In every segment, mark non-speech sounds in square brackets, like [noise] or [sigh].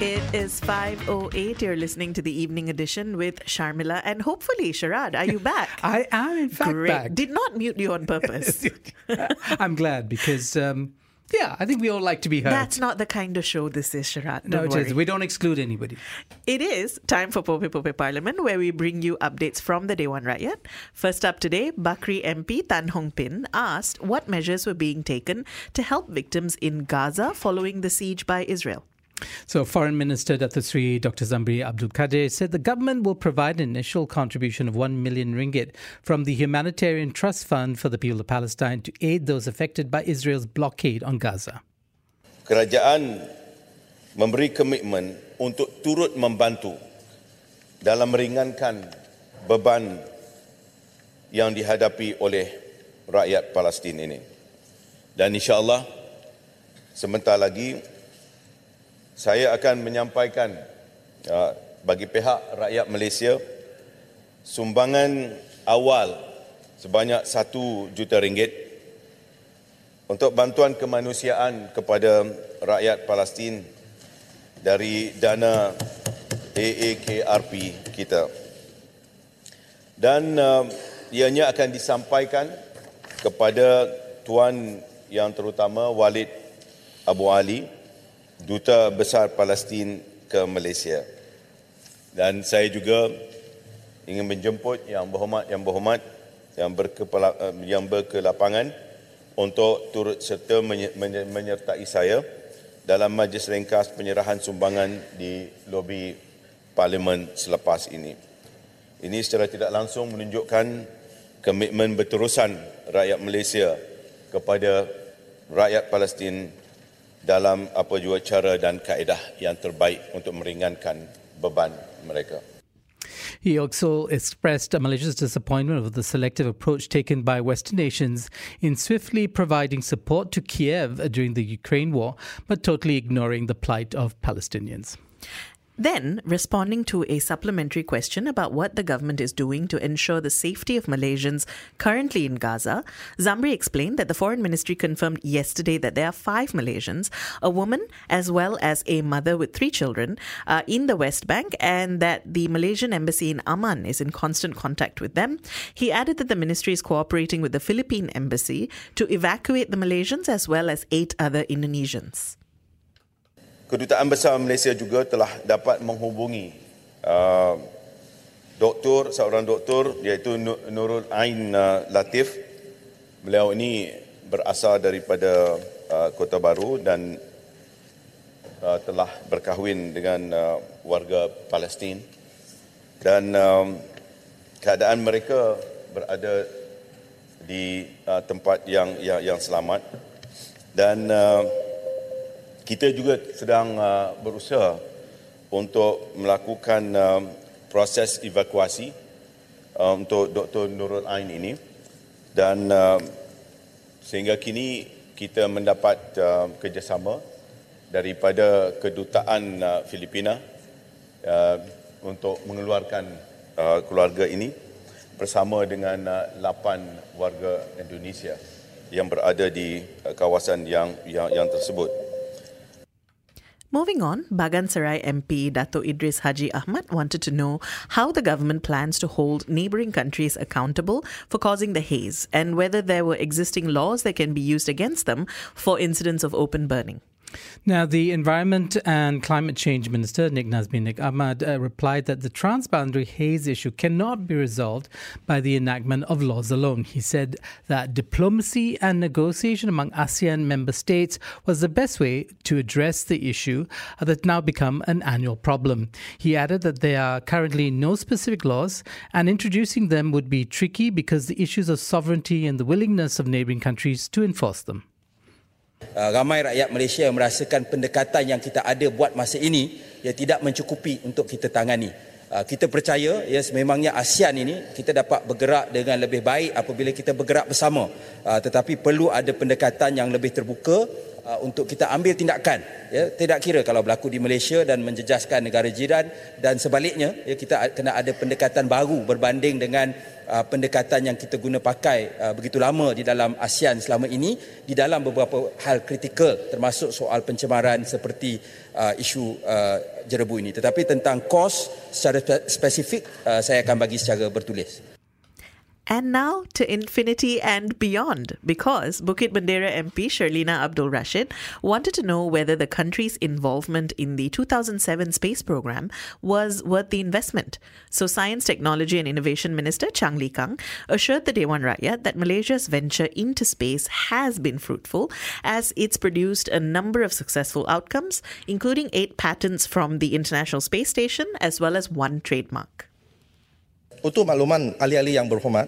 It is 5.08. You're listening to the evening edition with Sharmila and hopefully, Sharad, are you back? [laughs] I am, in fact, Great. back. Did not mute you on purpose. [laughs] I'm glad because, um, yeah, I think we all like to be heard. That's not the kind of show this is, Sharad. no, it is. We don't exclude anybody. It is time for Popek Popek Parlimen, where we bring you updates from the Dewan Rakyat. First up today, Bakri MP Tan Hong Pin asked what measures were being taken to help victims in Gaza following the siege by Israel. So, Foreign Minister Dr. Sri Dr. Zambry Abdul Kadir said the government will provide an initial contribution of 1 million ringgit from the Humanitarian Trust Fund for the People of Palestine to aid those affected by Israel's blockade on Gaza. kerajaan memberi komitmen untuk turut membantu dalam meringankan beban yang dihadapi oleh rakyat Palestin ini. Dan insya-Allah sebentar lagi saya akan menyampaikan uh, bagi pihak rakyat Malaysia sumbangan awal sebanyak 1 juta ringgit untuk bantuan kemanusiaan kepada rakyat Palestin dari dana AAKRP kita. Dan uh, ianya akan disampaikan kepada Tuan Yang Terutama Walid Abu Ali, Duta Besar Palestin ke Malaysia. Dan saya juga ingin menjemput yang berhormat yang berhormat yang berkepala, uh, yang berkelapangan untuk turut serta menye- menye- menyertai saya dalam majlis ringkas penyerahan sumbangan di lobi parlimen selepas ini. Ini secara tidak langsung menunjukkan komitmen berterusan rakyat Malaysia kepada rakyat Palestin dalam apa cara dan kaedah yang terbaik untuk meringankan beban mereka. He also expressed Malaysia's disappointment with the selective approach taken by Western nations in swiftly providing support to Kiev during the Ukraine war, but totally ignoring the plight of Palestinians. Then, responding to a supplementary question about what the government is doing to ensure the safety of Malaysians currently in Gaza, Zambry explained that the Foreign Ministry confirmed yesterday that there are five Malaysians, a woman, as well as a mother with three children, uh, in the West Bank, and that the Malaysian embassy in Amman is in constant contact with them. He added that the ministry is cooperating with the Philippine embassy to evacuate the Malaysians as well as eight other Indonesians. Kedutaan Besar Malaysia juga telah dapat menghubungi uh, doktor, seorang doktor iaitu Nu- Nurul Ain uh, Latif. Beliau ini berasal daripada uh, Kota Baru dan telah berkahwin dengan warga Palestin. Dan um, keadaan mereka berada di uh, tempat yang yang, yang selamat dan uh, kita juga sedang uh, berusaha untuk melakukan uh, proses evakuasi uh, untuk Dr. Nurul Ain ini dan uh, sehingga kini kita mendapat uh, kerjasama daripada kedutaan uh, Filipina uh, untuk mengeluarkan uh, keluarga ini bersama dengan uh, 8 warga Indonesia yang berada di uh, kawasan yang yang, yang tersebut. Moving on, Bagan Serai MP Dato Idris Haji Ahmad wanted to know how the government plans to hold neighboring countries accountable for causing the haze and whether there were existing laws that can be used against them for incidents of open burning. Now, the Environment and Climate Change Minister, Nik Nazmi Ahmad, uh, replied that the transboundary haze issue cannot be resolved by the enactment of laws alone. He said that diplomacy and negotiation among ASEAN member states was the best way to address the issue that now become an annual problem. He added that there are currently no specific laws, and introducing them would be tricky because the issues of sovereignty and the willingness of neighboring countries to enforce them. Uh, ramai rakyat Malaysia merasakan pendekatan yang kita ada buat masa ini yang tidak mencukupi untuk kita tangani. Uh, kita percaya ya sememangnya ASEAN ini kita dapat bergerak dengan lebih baik apabila kita bergerak bersama. Uh, tetapi perlu ada pendekatan yang lebih terbuka untuk kita ambil tindakan ya tidak kira kalau berlaku di Malaysia dan menjejaskan negara jiran dan sebaliknya ya kita kena ada pendekatan baru berbanding dengan uh, pendekatan yang kita guna pakai uh, begitu lama di dalam ASEAN selama ini di dalam beberapa hal kritikal termasuk soal pencemaran seperti uh, isu jerebu ini. Tetapi tentang kos secara spesifik saya akan bagi secara bertulis and now to infinity and beyond, because Bukit Bendera MP Syerleena Abdul Rashid wanted to know whether the country's involvement in the 2007 space program was worth the investment. So, Science, Technology and Innovation Minister Chang Lih Kang assured the Dewan Rakyat that Malaysia's venture into space has been fruitful, as it's produced a number of successful outcomes, including eight patents from the International Space Station as well as one trademark. Untuk makluman ahli-ahli yang berhormat,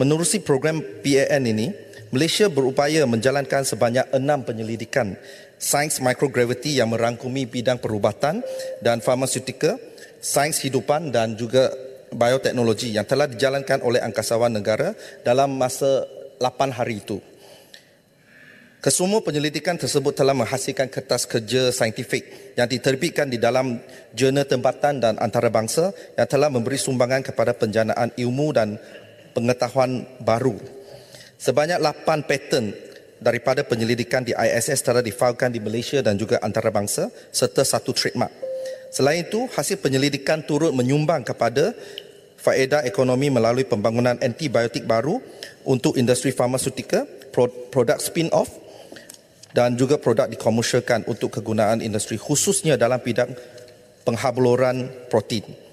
menerusi program PAN ini, Malaysia berupaya menjalankan sebanyak enam penyelidikan sains microgravity yang merangkumi bidang perubatan dan farmaseutika, sains hidupan dan juga bioteknologi yang telah dijalankan oleh angkasawan negara dalam masa 8 hari itu. Kesemua penyelidikan tersebut telah menghasilkan kertas kerja saintifik yang diterbitkan di dalam jurnal tempatan dan antarabangsa yang telah memberi sumbangan kepada penjanaan ilmu dan pengetahuan baru. Sebanyak 8 paten daripada penyelidikan di ISS telah difailkan di Malaysia dan juga antarabangsa serta satu trademark. Selain itu, hasil penyelidikan turut menyumbang kepada faedah ekonomi melalui pembangunan antibiotik baru untuk industri farmaseutika, produk spin-off dan juga produk dikomersialkan untuk kegunaan industri khususnya dalam bidang penghabluran protein.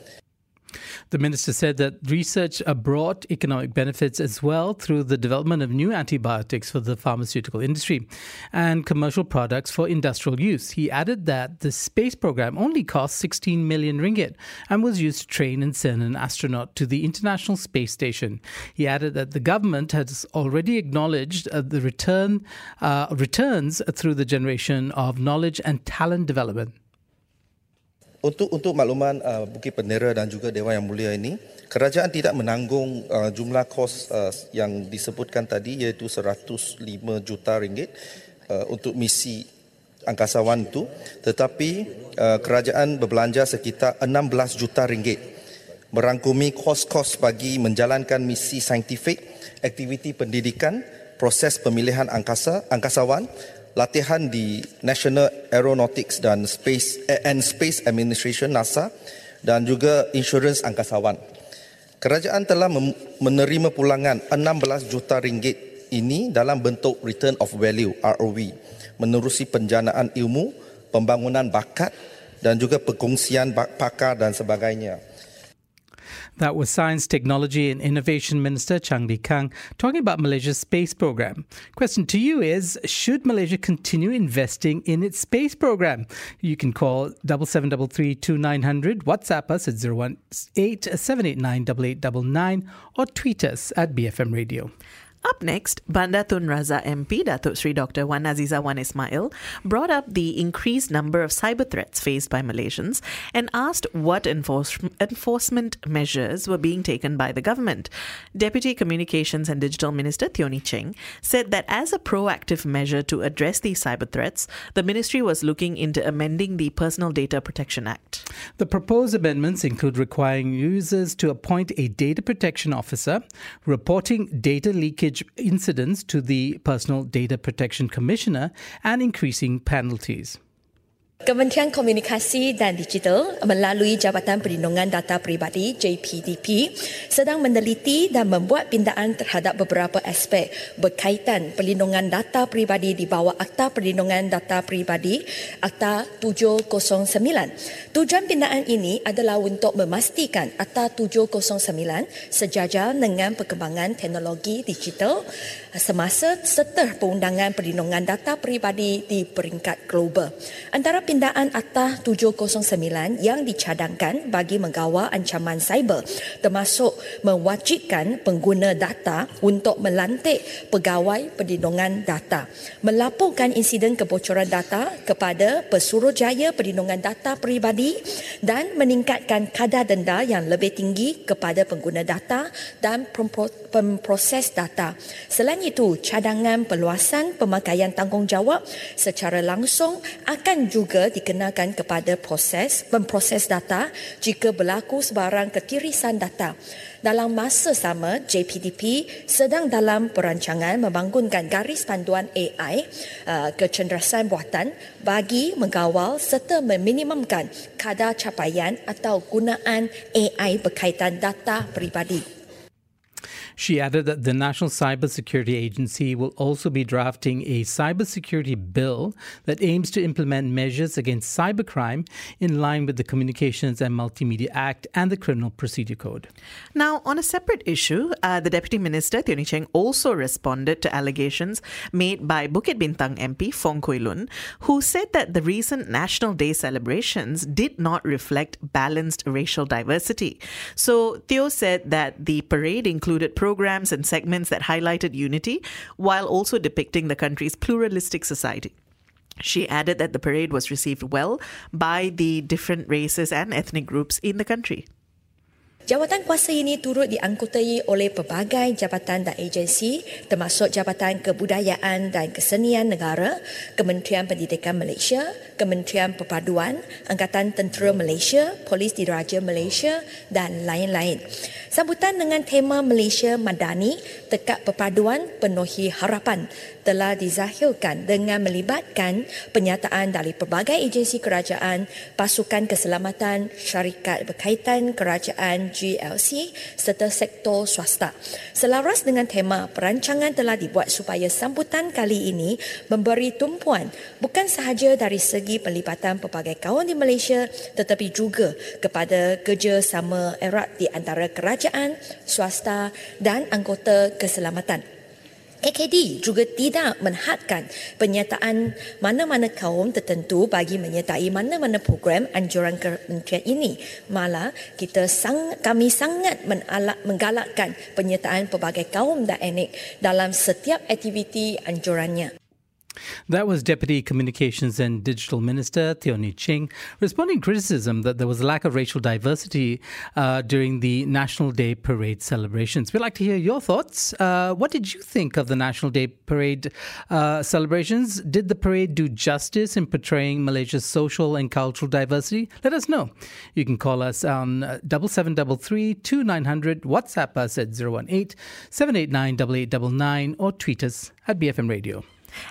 The minister said that research brought economic benefits as well through the development of new antibiotics for the pharmaceutical industry and commercial products for industrial use. He added that the space program only cost 16 million ringgit and was used to train and send an astronaut to the International Space Station. He added that the government has already acknowledged uh, the return uh, returns through the generation of knowledge and talent development. Untuk untuk makluman uh, Bukit Pendera dan juga Dewan Yang Mulia ini, kerajaan tidak menanggung uh, jumlah kos uh, yang disebutkan tadi iaitu 105 juta ringgit uh, untuk misi angkasawan itu, tetapi uh, kerajaan berbelanja sekitar 16 juta ringgit merangkumi kos-kos bagi menjalankan misi saintifik, aktiviti pendidikan, proses pemilihan angkasa angkasawan latihan di National Aeronautics dan Space and Space Administration NASA dan juga insurans angkasawan. Kerajaan telah menerima pulangan 16 juta ringgit ini dalam bentuk return of value ROV menerusi penjanaan ilmu, pembangunan bakat dan juga perkongsian pakar dan sebagainya. That was Science, Technology and Innovation Minister Chang Lih Kang talking about Malaysia's space program. Question to you is Should Malaysia continue investing in its space program? You can call 7733 2900, WhatsApp us at 018 789 or tweet us at BFM Radio. Up next, Bandar Tun Razak MP Datuk Sri Dr. Wan Azizah Wan Ismail brought up the increased number of cyber threats faced by Malaysians and asked what enforce- enforcement measures were being taken by the government. Deputy Communications and Digital Minister Teo Nie Ching said that as a proactive measure to address these cyber threats, the ministry was looking into amending the Personal Data Protection Act. The proposed amendments include requiring users to appoint a data protection officer, reporting data leakage incidents to the Personal Data Protection Commissioner and increasing penalties. Kementerian Komunikasi dan Digital melalui Jabatan Perlindungan Data Peribadi JPDP sedang meneliti dan membuat pindaan terhadap beberapa aspek berkaitan perlindungan data peribadi di bawah Akta Perlindungan Data Peribadi Akta 709. Tujuan pindaan ini adalah untuk memastikan Akta 709 sejajar dengan perkembangan teknologi digital semasa serta perundangan perlindungan data peribadi di peringkat global. Antara pindaan Akta 709 yang dicadangkan bagi menggawa ancaman cyber termasuk mewajibkan pengguna data untuk melantik pegawai perlindungan data, melaporkan insiden kebocoran data kepada Pesuruhjaya Perlindungan Data Peribadi dan meningkatkan kadar denda yang lebih tinggi kepada pengguna data dan pemproses data. Selain itu, cadangan peluasan pemakaian tanggungjawab secara langsung akan juga dikenakan kepada proses memproses data jika berlaku sebarang ketirisan data. Dalam masa sama, JPDP sedang dalam perancangan membangunkan garis panduan AI uh, kecerdasan buatan bagi mengawal serta meminimumkan kadar capaian atau gunaan AI berkaitan data peribadi. She added that the National Cybersecurity Agency will also be drafting a cybersecurity bill that aims to implement measures against cybercrime in line with the Communications and Multimedia Act and the Criminal Procedure Code. Now, on a separate issue, uh, the Deputy Minister, Teo Nie Ching, also responded to allegations made by Bukit Bintang MP Fong Kui Lun, who said that the recent National Day celebrations did not reflect balanced racial diversity. So, Teo said that the parade included programs and segments that highlighted unity while also depicting the country's pluralistic society. She added that the parade was received well by the different races and ethnic groups in the country. Jawatan kuasa ini turut diangkutai oleh pelbagai jabatan dan agensi termasuk Jabatan Kebudayaan dan Kesenian Negara, Kementerian Pendidikan Malaysia, Kementerian Perpaduan, Angkatan Tentera Malaysia, Polis Diraja Malaysia dan lain-lain. Sambutan dengan tema Malaysia Madani, Tekak Perpaduan Penuhi Harapan telah dizahirkan dengan melibatkan penyataan dari pelbagai agensi kerajaan, pasukan keselamatan, syarikat berkaitan kerajaan GLC serta sektor swasta. Selaras dengan tema, perancangan telah dibuat supaya sambutan kali ini memberi tumpuan bukan sahaja dari segi pelibatan pelbagai kaum di Malaysia tetapi juga kepada kerjasama erat di antara kerajaan, swasta dan anggota keselamatan. KKD juga tidak menhadkan penyertaan mana-mana kaum tertentu bagi menyertai mana-mana program anjuran kementerian ini. Malah kita sang, kami sangat menalak, menggalakkan penyertaan pelbagai kaum dan etnik dalam setiap aktiviti anjurannya. That was Deputy Communications and Digital Minister Teo Nie Ching responding criticism that there was a lack of racial diversity uh, during the National Day Parade celebrations. We'd like to hear your thoughts. Uh, what did you think of the National Day Parade uh, celebrations? Did the parade do justice in portraying Malaysia's social and cultural diversity? Let us know. You can call us on uh, double seven double three two nine hundred. WhatsApp us at 018 789 8899 or tweet us at BFM Radio.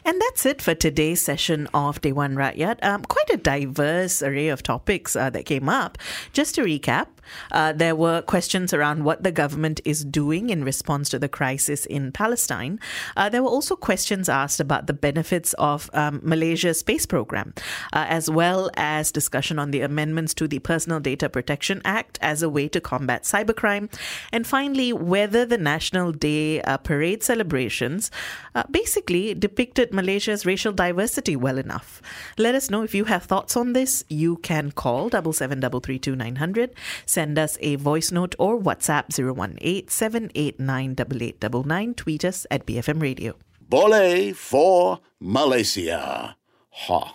And that's it for today's session of Dewan Rakyat. Um, quite a diverse array of topics uh, that came up. Just to recap, uh, there were questions around what the government is doing in response to the crisis in Palestine. Uh, there were also questions asked about the benefits of um, Malaysia's space program, uh, as well as discussion on the amendments to the Personal Data Protection Act as a way to combat cybercrime. And finally, whether the National Day uh, parade celebrations uh, basically depicted Malaysia's racial diversity well enough. Let us know if you have thoughts on this. You can call double seven double three two nine hundred. Send us a voice note or WhatsApp 018 789 Tweet us at BFM Radio. Bole for Malaysia. Ha.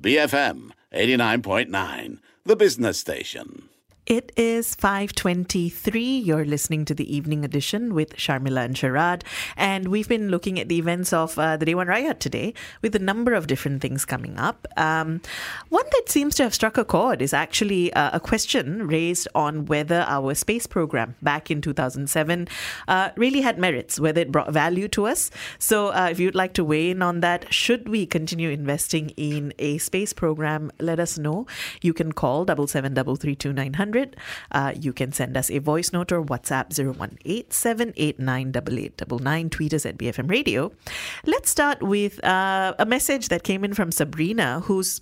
BFM 89.9, the business station. It is 5:23. You're listening to the evening edition with Sharmila and Sharad, and we've been looking at the events of uh, the Dewan Rakyat today with a number of different things coming up. Um, one that seems to have struck a chord is actually uh, a question raised on whether our space program back in 2007 uh, really had merits, whether it brought value to us. So, uh, if you'd like to weigh in on that, should we continue investing in a space program? Let us know. You can call double seven double three two nine hundred. Uh, you can send us a voice note or WhatsApp 018 Tweet us at BFM Radio. Let's start with uh, a message that came in from Sabrina, who's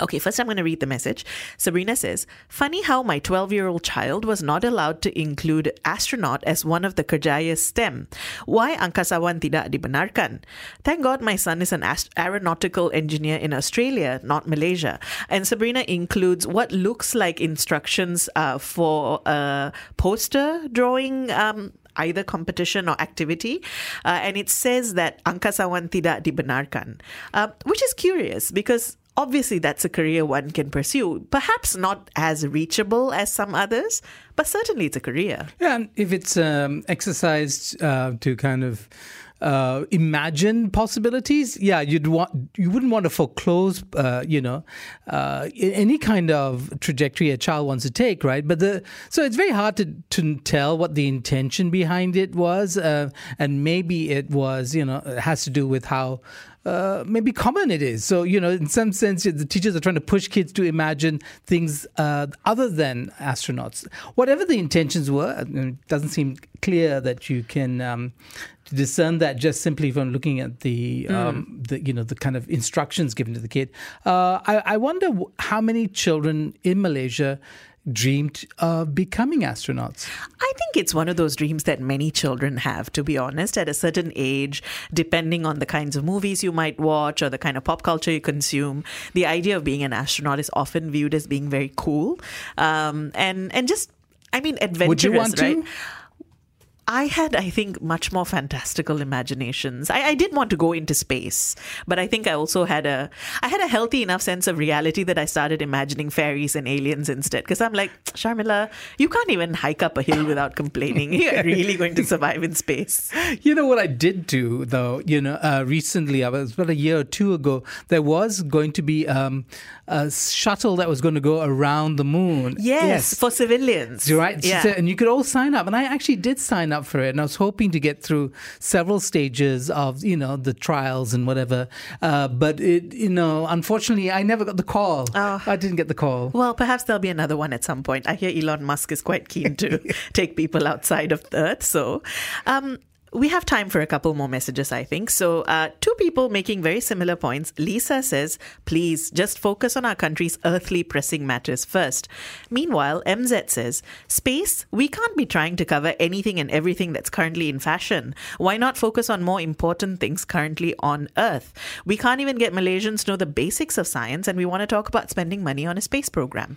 Okay, first I'm going to read the message. Sabrina says, Funny how my 12 year old child was not allowed to include astronaut as one of the Kerjaya STEM. Why angkasawan tidak dibenarkan? Thank God my son is an ast- aeronautical engineer in Australia, not Malaysia. And Sabrina includes what looks like instructions uh, for a poster drawing um, either competition or activity. Uh, and it says that angkasawan tidak dibenarkan, uh, which is curious because obviously that's a career one can pursue. Perhaps not as reachable as some others, but certainly it's a career. Yeah, and if it's um, exercised uh, to kind of uh, imagine possibilities, yeah, you'd want you wouldn't want to foreclose, uh, you know, uh, any kind of trajectory a child wants to take, right? But the so it's very hard to to tell what the intention behind it was, uh, and maybe it was, you know, it has to do with how uh, maybe common it is. So, you know, in some sense, the teachers are trying to push kids to imagine things uh, other than astronauts. Whatever the intentions were, it doesn't seem clear that you can um, discern that just simply from looking at the, mm. um, the you know, the kind of instructions given to the kid. Uh, I, I wonder how many children in Malaysia dreamed of becoming astronauts? I think it's one of those dreams that many children have, to be honest, at a certain age, depending on the kinds of movies you might watch or the kind of pop culture you consume. The idea of being an astronaut is often viewed as being very cool. Um, and, and just, I mean, adventurous, Would you want right? To? I had, I think, much more fantastical imaginations. I, I, did want to go into space, but I think I also had a, I had a healthy enough sense of reality that I started imagining fairies and aliens instead. Because I'm like, Sharmila, you can't even hike up a hill without complaining. You're [laughs] really going to survive in space. You know what I did do though? You know, uh, recently, I was about a year or two ago, there was going to be um, a shuttle that was going to go around the moon. Yes, yes. for civilians. Right. Yeah. So, and you could all sign up, and I actually did sign up up for it, and I was hoping to get through several stages of you know the trials and whatever. Uh, but it, you know, unfortunately, I never got the call. Oh. I didn't get the call. Well, perhaps there'll be another one at some point. I hear Elon Musk is quite keen to [laughs] take people outside of the Earth. So, um, we have time for a couple more messages, I think. So, uh, two people making very similar points. Lisa says, please just focus on our country's earthly pressing matters first. Meanwhile, MZ says, space, we can't be trying to cover anything and everything that's currently in fashion. Why not focus on more important things currently on Earth? We can't even get Malaysians to know the basics of science, and we want to talk about spending money on a space program.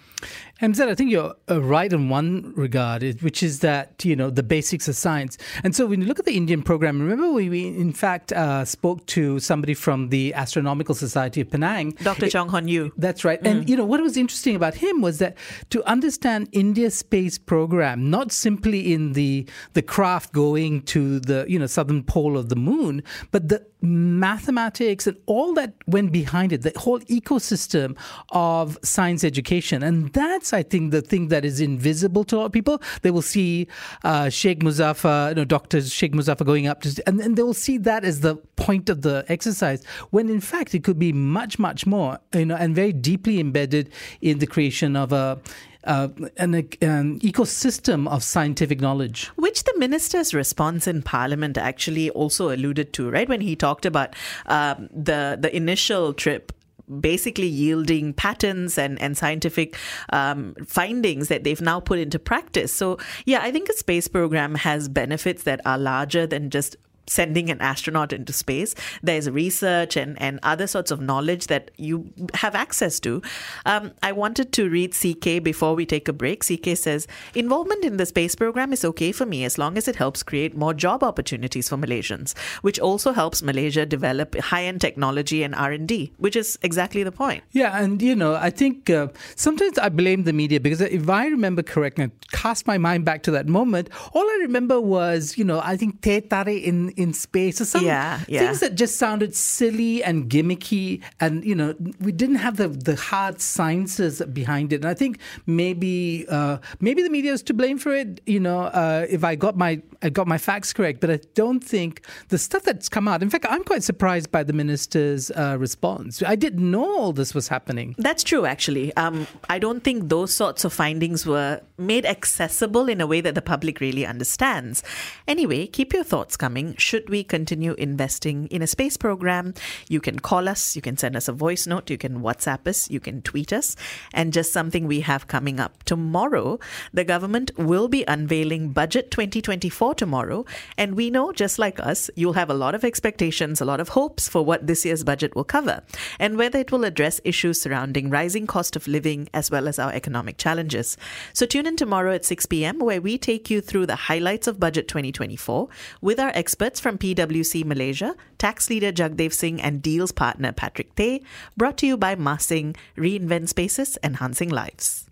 MZ, I think you're uh, right in one regard, which is that, you know, the basics of science. And so when you look at the Indian program. Remember, we, we in fact uh, spoke to somebody from the Astronomical Society of Penang, Dr. Chong Hon Yu. That's right. Mm. And you know what was interesting about him was that to understand India's space program, not simply in the the craft going to the you know southern pole of the moon, but the mathematics and all that went behind it, the whole ecosystem of science education. And that's, I think, the thing that is invisible to a lot of people. They will see uh, Sheikh Muszaphar, you know, Dr. Sheikh Muszaphar going up to, and they will see that as the point of the exercise, when in fact it could be much, much more, you know, and very deeply embedded in the creation of a uh, an, an, ecosystem of scientific knowledge. Which the minister's response in Parliament actually also alluded to, right? When he talked about um, the the initial trip basically yielding patterns and, and scientific um, findings that they've now put into practice. So, yeah, I think a space program has benefits that are larger than just sending an astronaut into space. There's research and, and other sorts of knowledge that you have access to. Um, I wanted to read CK before we take a break. CK says, involvement in the space program is okay for me as long as it helps create more job opportunities for Malaysians, which also helps Malaysia develop high-end technology and R&D, which is exactly the point. Yeah, and you know, I think uh, sometimes I blame the media because if I remember correctly, cast my mind back to that moment, all I remember was, you know, I think teh tarik in in space. Or some yeah, yeah. things that just sounded silly and gimmicky and you know we didn't have the the hard sciences behind it. And i think maybe uh, maybe the media is to blame for it you know uh, if i got my i got my facts correct. But i don't think the stuff that's come out in fact i'm quite surprised by the minister's uh, response. I didn't know all this was happening. That's true actually. Um, i don't think those sorts of findings were made accessible in a way that the public really understands. Anyway keep your thoughts coming should we continue investing in a space program? You can call us, you can send us a voice note, you can WhatsApp us, you can tweet us. And just something we have coming up tomorrow, the government will be unveiling Budget 2024 tomorrow. And we know, just like us, you'll have a lot of expectations, a lot of hopes for what this year's budget will cover and whether it will address issues surrounding rising cost of living as well as our economic challenges. So tune in tomorrow at 6 p.m., where we take you through the highlights of Budget 2024 with our experts from PwC Malaysia, tax leader Jagdev Singh, and deals partner Patrick Tay, brought to you by Mah Sing, Reinvent Spaces, Enhancing Lives.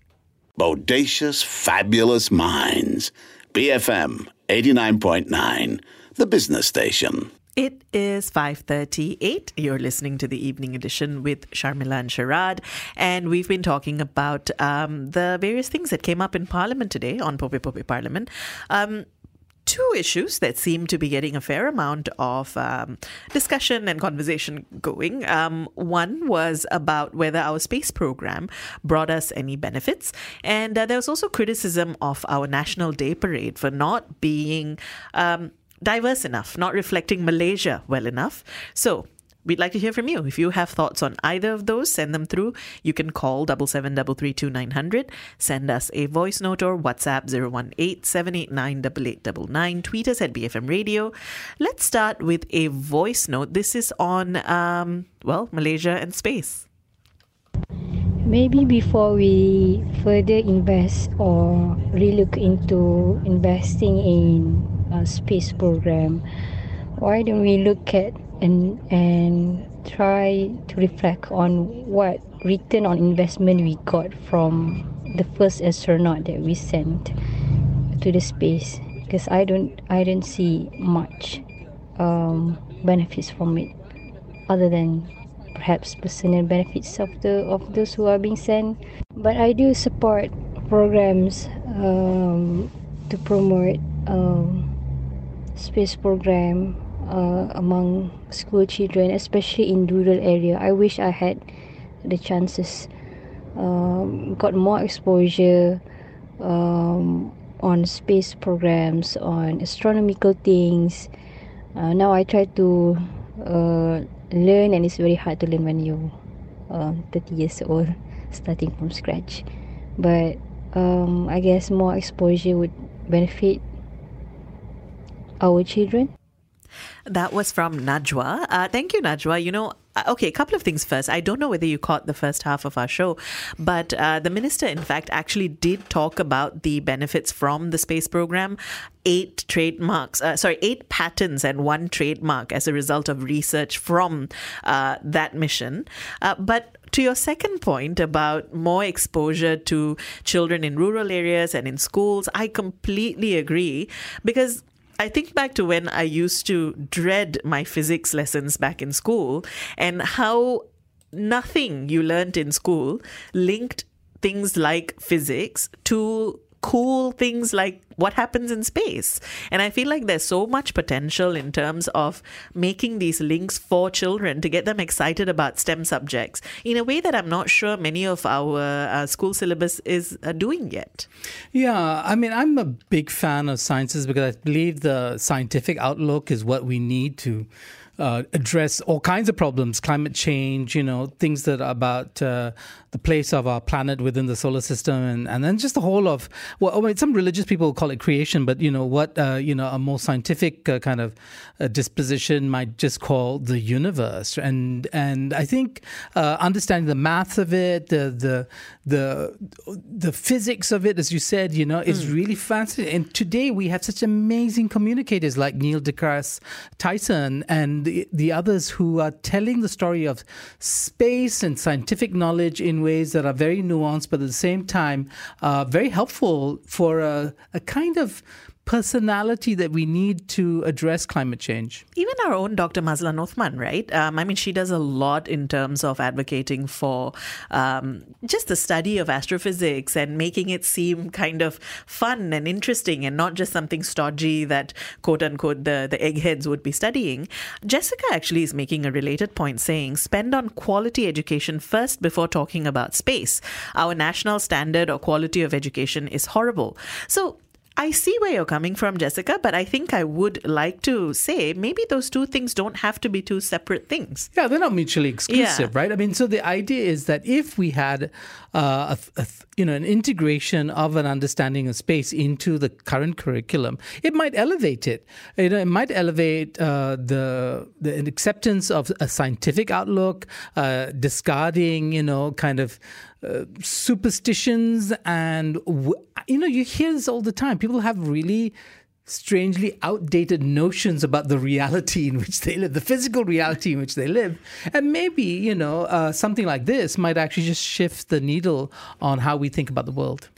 Bodacious, fabulous minds. BFM 89.9, the business station. It is 5:38. You're listening to the evening edition with Sharmila and Sharad, and we've been talking about um, the various things that came up in Parliament today on Popek Popek Parlimen. Um, two issues that seem to be getting a fair amount of um, discussion and conversation going. Um, one was about whether our space program brought us any benefits, and uh, there was also criticism of our National Day Parade for not being um, diverse enough, not reflecting Malaysia well enough. So, We'd like to hear from you. If you have thoughts on either of those, send them through. You can call double seven double three two nine hundred. Send us a voice note or WhatsApp 018-789-8899. Tweet us at BFM Radio. Let's start with a voice note. This is on um, well, Malaysia and space. Maybe before we further invest or relook into investing in a space program, why don't we look at and and try to reflect on what return on investment we got from the first astronaut that we sent to the space. Because I don't I don't see much um, benefits from it other than perhaps personal benefits of the of those who are being sent. But I do support programs um, to promote um, space program uh, among school children, especially in rural area. I wish I had the chances, um, got more exposure um, on space programs, on astronomical things. Uh, now I try to uh, learn, and it's very hard to learn when you're uh, 30 years old, [laughs] starting from scratch. But um, I guess more exposure would benefit our children. That was from Najwa. Uh, thank you, Najwa. You know, uh, okay, a couple of things first. I don't know whether you caught the first half of our show, but uh, the minister, in fact, actually did talk about the benefits from the space program. Eight trademarks, uh, sorry, eight patents and one trademark as a result of research from uh, that mission. Uh, but to your second point about more exposure to children in rural areas and in schools, I completely agree because I think back to when I used to dread my physics lessons back in school and how nothing you learned in school linked things like physics to cool things like what happens in space. And I feel like there's so much potential in terms of making these links for children to get them excited about STEM subjects in a way that I'm not sure many of our uh, school syllabus is uh, doing yet. Yeah, I mean, I'm a big fan of sciences because I believe the scientific outlook is what we need to uh, address all kinds of problems, climate change, you know, things that are about uh, the place of our planet within the solar system, and, and then just the whole of well, I mean, some religious people call it creation, but you know what, uh, you know, a more scientific uh, kind of uh, disposition might just call the universe, and and I think uh, understanding the math of it, the the the the physics of it, as you said, you know, is mm. really fascinating. And today we have such amazing communicators like Neil deGrasse Tyson and the, the others who are telling the story of space and scientific knowledge in ways that are very nuanced, but at the same time, uh, very helpful for a, a kind of personality that we need to address climate change. Even our own Dr. Mazlan Othman, right? Um, I mean, she does a lot in terms of advocating for um, just the study of astrophysics and making it seem kind of fun and interesting and not just something stodgy that, quote unquote, the, the eggheads would be studying. Jessica actually is making a related point saying spend on quality education first before talking about space. Our national standard or quality of education is horrible. So I see where you're coming from, Jessica, but I think I would like to say maybe those two things don't have to be two separate things. Yeah, they're not mutually exclusive, yeah. right? I mean, so the idea is that if we had uh, a, a, you know an integration of an understanding of space into the current curriculum, it might elevate it. You know, it might elevate uh, the the acceptance of a scientific outlook, uh, discarding you know kind of uh, superstitions and you know you hear this all the time people have really strangely outdated notions about the reality in which they live, the physical reality in which they live. And maybe, you know, uh, something like this might actually just shift the needle on how we think about the world.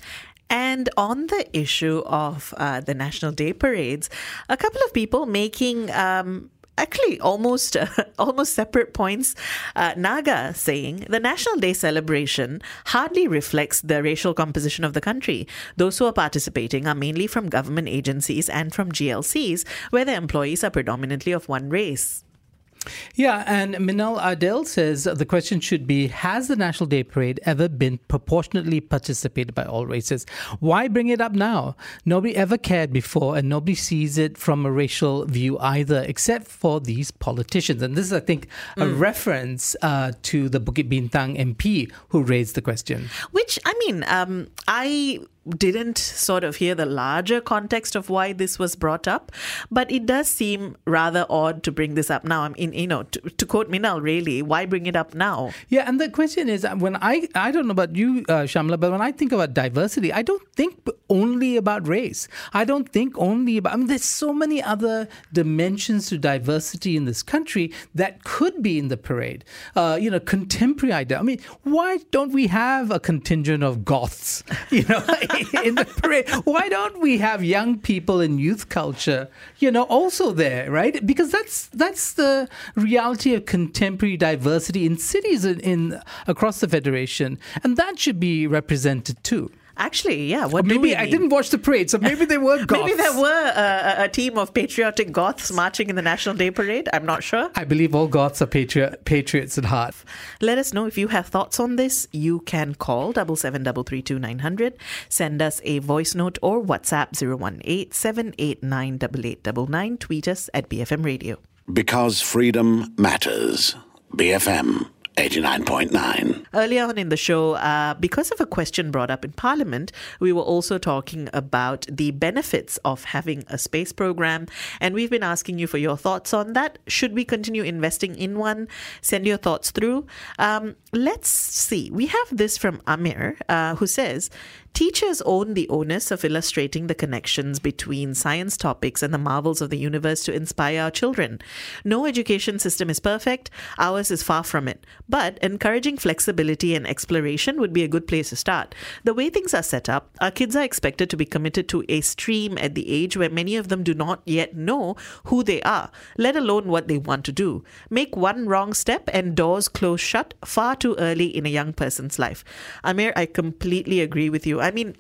And on the issue of uh, the National Day parades, a couple of people making. Um, actually almost uh, [laughs] almost separate points. Uh, Naga saying the National Day celebration hardly reflects the racial composition of the country. Those who are participating are mainly from government agencies and from GLCs, where the employees are predominantly of one race. Yeah, and Minal Adel says the question should be Has the National Day Parade ever been proportionately participated by all races? Why bring it up now? Nobody ever cared before, and nobody sees it from a racial view either, except for these politicians. And this is, I think, a mm. reference uh, to the Bukit Bintang MP who raised the question. Which, I mean, um, I didn't sort of hear the larger context of why this was brought up, but it does seem rather odd to bring this up now. I mean, you know, to, to quote Minal, really, why bring it up now? Yeah, and the question is, uh, when I I don't know about you, uh, Shamla, but when I think about diversity, I don't think only about race. I don't think only about. I mean, there's so many other dimensions to diversity in this country that could be in the parade. Uh, you know, contemporary idea. I mean, why don't we have a contingent of goths? [laughs] You know. [laughs] in the parade. Why don't we have young people in youth culture, you know, also there, right? Because that's that's the reality of contemporary diversity in cities in, in across the federation, and that should be represented too. Actually, yeah. What maybe I didn't watch the parade, so maybe [laughs] there were goths. maybe there were a, a, team of patriotic goths marching in the National Day Parade. I'm not sure. I believe all goths are patriot, patriots at heart. Let us know if you have thoughts on this. You can call double seven double three two nine hundred. Send us a voice note or WhatsApp zero one eight seven eight nine double eight double nine. Tweet us at BFM Radio. Because freedom matters. BFM 89.9. Earlier on in the show, uh, because of a question brought up in Parliament, we were also talking about the benefits of having a space program. And we've been asking you for your thoughts on that. Should we continue investing in one? Send your thoughts through. Um, let's see. We have this from Amir, uh, who says, Teachers own the onus of illustrating the connections between science topics and the marvels of the universe to inspire our children. No education system is perfect, ours is far from it. But encouraging flexibility and exploration would be a good place to start. The way things are set up, our kids are expected to be committed to a stream at the age where many of them do not yet know who they are, let alone what they want to do. Make one wrong step and doors close shut far too early in a young person's life. Amir, I completely agree with you. I mean,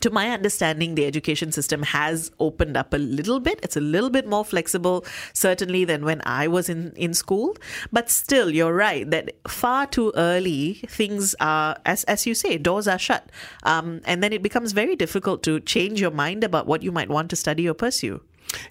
to my understanding, the education system has opened up a little bit. It's a little bit more flexible, certainly, than when I was in, in school. But still, you're right that far too early, things are, as, as you say, doors are shut. Um, and then it becomes very difficult to change your mind about what you might want to study or pursue.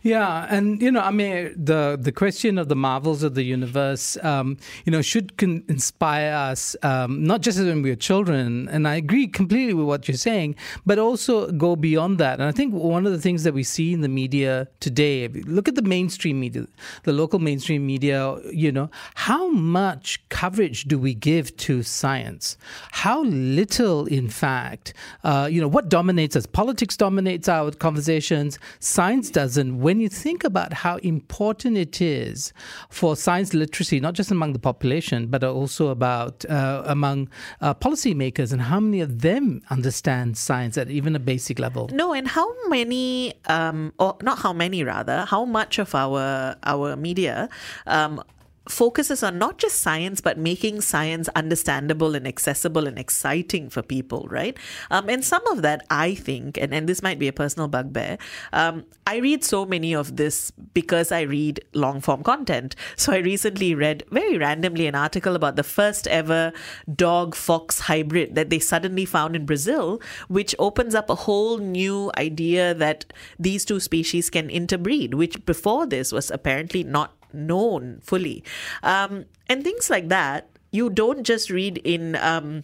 Yeah, and you know, I mean, the the question of the marvels of the universe, um, you know, should con- inspire us um, not just when we are children. And I agree completely with what you're saying, but also go beyond that. And I think one of the things that we see in the media today, look at the mainstream media, the local mainstream media. You know, how much coverage do we give to science? How little, in fact, uh, you know, what dominates us? Politics dominates our conversations. Science doesn't when you think about how important it is for science literacy, not just among the population, but also about uh, among uh, policymakers and how many of them understand science at even a basic level. No, and how many, um, or not how many rather, how much of our our media um, focuses on not just science, but making science understandable and accessible and exciting for people, right? Um, and some of that, I think, and, and this might be a personal bugbear, um, I read so many of this because I read long form content. So I recently read very randomly an article about the first ever dog fox hybrid that they suddenly found in Brazil, which opens up a whole new idea that these two species can interbreed, which before this was apparently not known fully. Um, and things like that, you don't just read in. Um,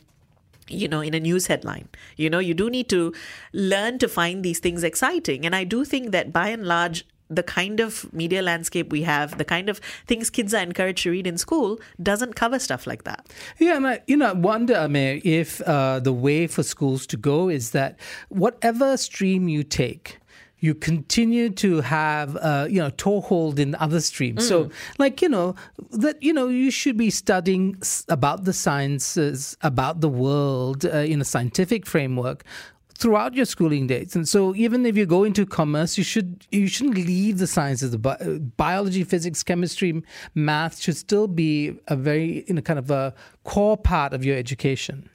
you know, in a news headline. You know, you do need to learn to find these things exciting. And I do think that by and large, the kind of media landscape we have, the kind of things kids are encouraged to read in school, doesn't cover stuff like that. Yeah, and I, you know, wonder, Amir, if uh, the way for schools to go is that whatever stream you take, you continue to have, uh, you know, toehold in other streams. So, like, you know, that, you know, you should be studying s- about the sciences, about the world uh, in a scientific framework throughout your schooling days. And so even if you go into commerce, you should you shouldn't leave the sciences. The bi- biology, physics, chemistry, math should still be a very you know kind of a core part of your education.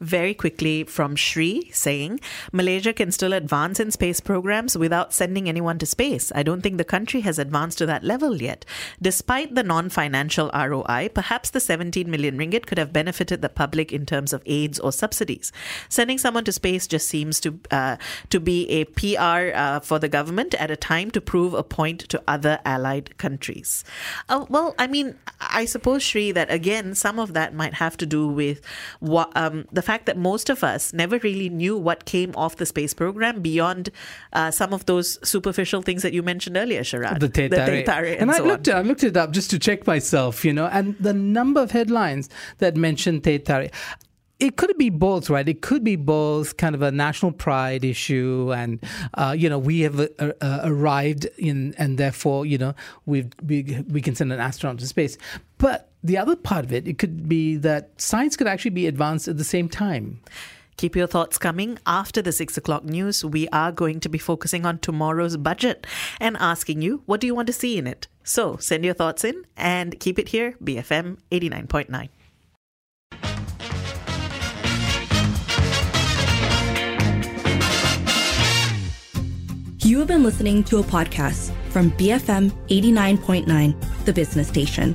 Very quickly from Shri saying, Malaysia can still advance in space programs without sending anyone to space. I don't think the country has advanced to that level yet. Despite the non financial ROI, perhaps the 17 million ringgit could have benefited the public in terms of aids or subsidies. Sending someone to space just seems to, uh, to be a PR uh, for the government at a time to prove a point to other allied countries. Uh, well, I mean, I suppose, Shri, that again, some of that might have to do with what. Um, the fact that most of us never really knew what came off the space program beyond uh, some of those superficial things that you mentioned earlier, Sharad. Teh Tarik. Tarik and and, I so looked. I looked it up just to check myself, you know, and the number of headlines that mention Teh Tarik. It could be both, right? It could be both kind of a national pride issue, and uh, you know we have uh, uh, arrived in, and therefore you know we've, we we can send an astronaut to space. But the other part of it, it could be that science could actually be advanced at the same time. Keep your thoughts coming. After the six o'clock news, we are going to be focusing on tomorrow's budget and asking you, what do you want to see in it? So send your thoughts in and keep it here, BFM 89.9. You have been listening to a podcast from BFM 89.9, the business station.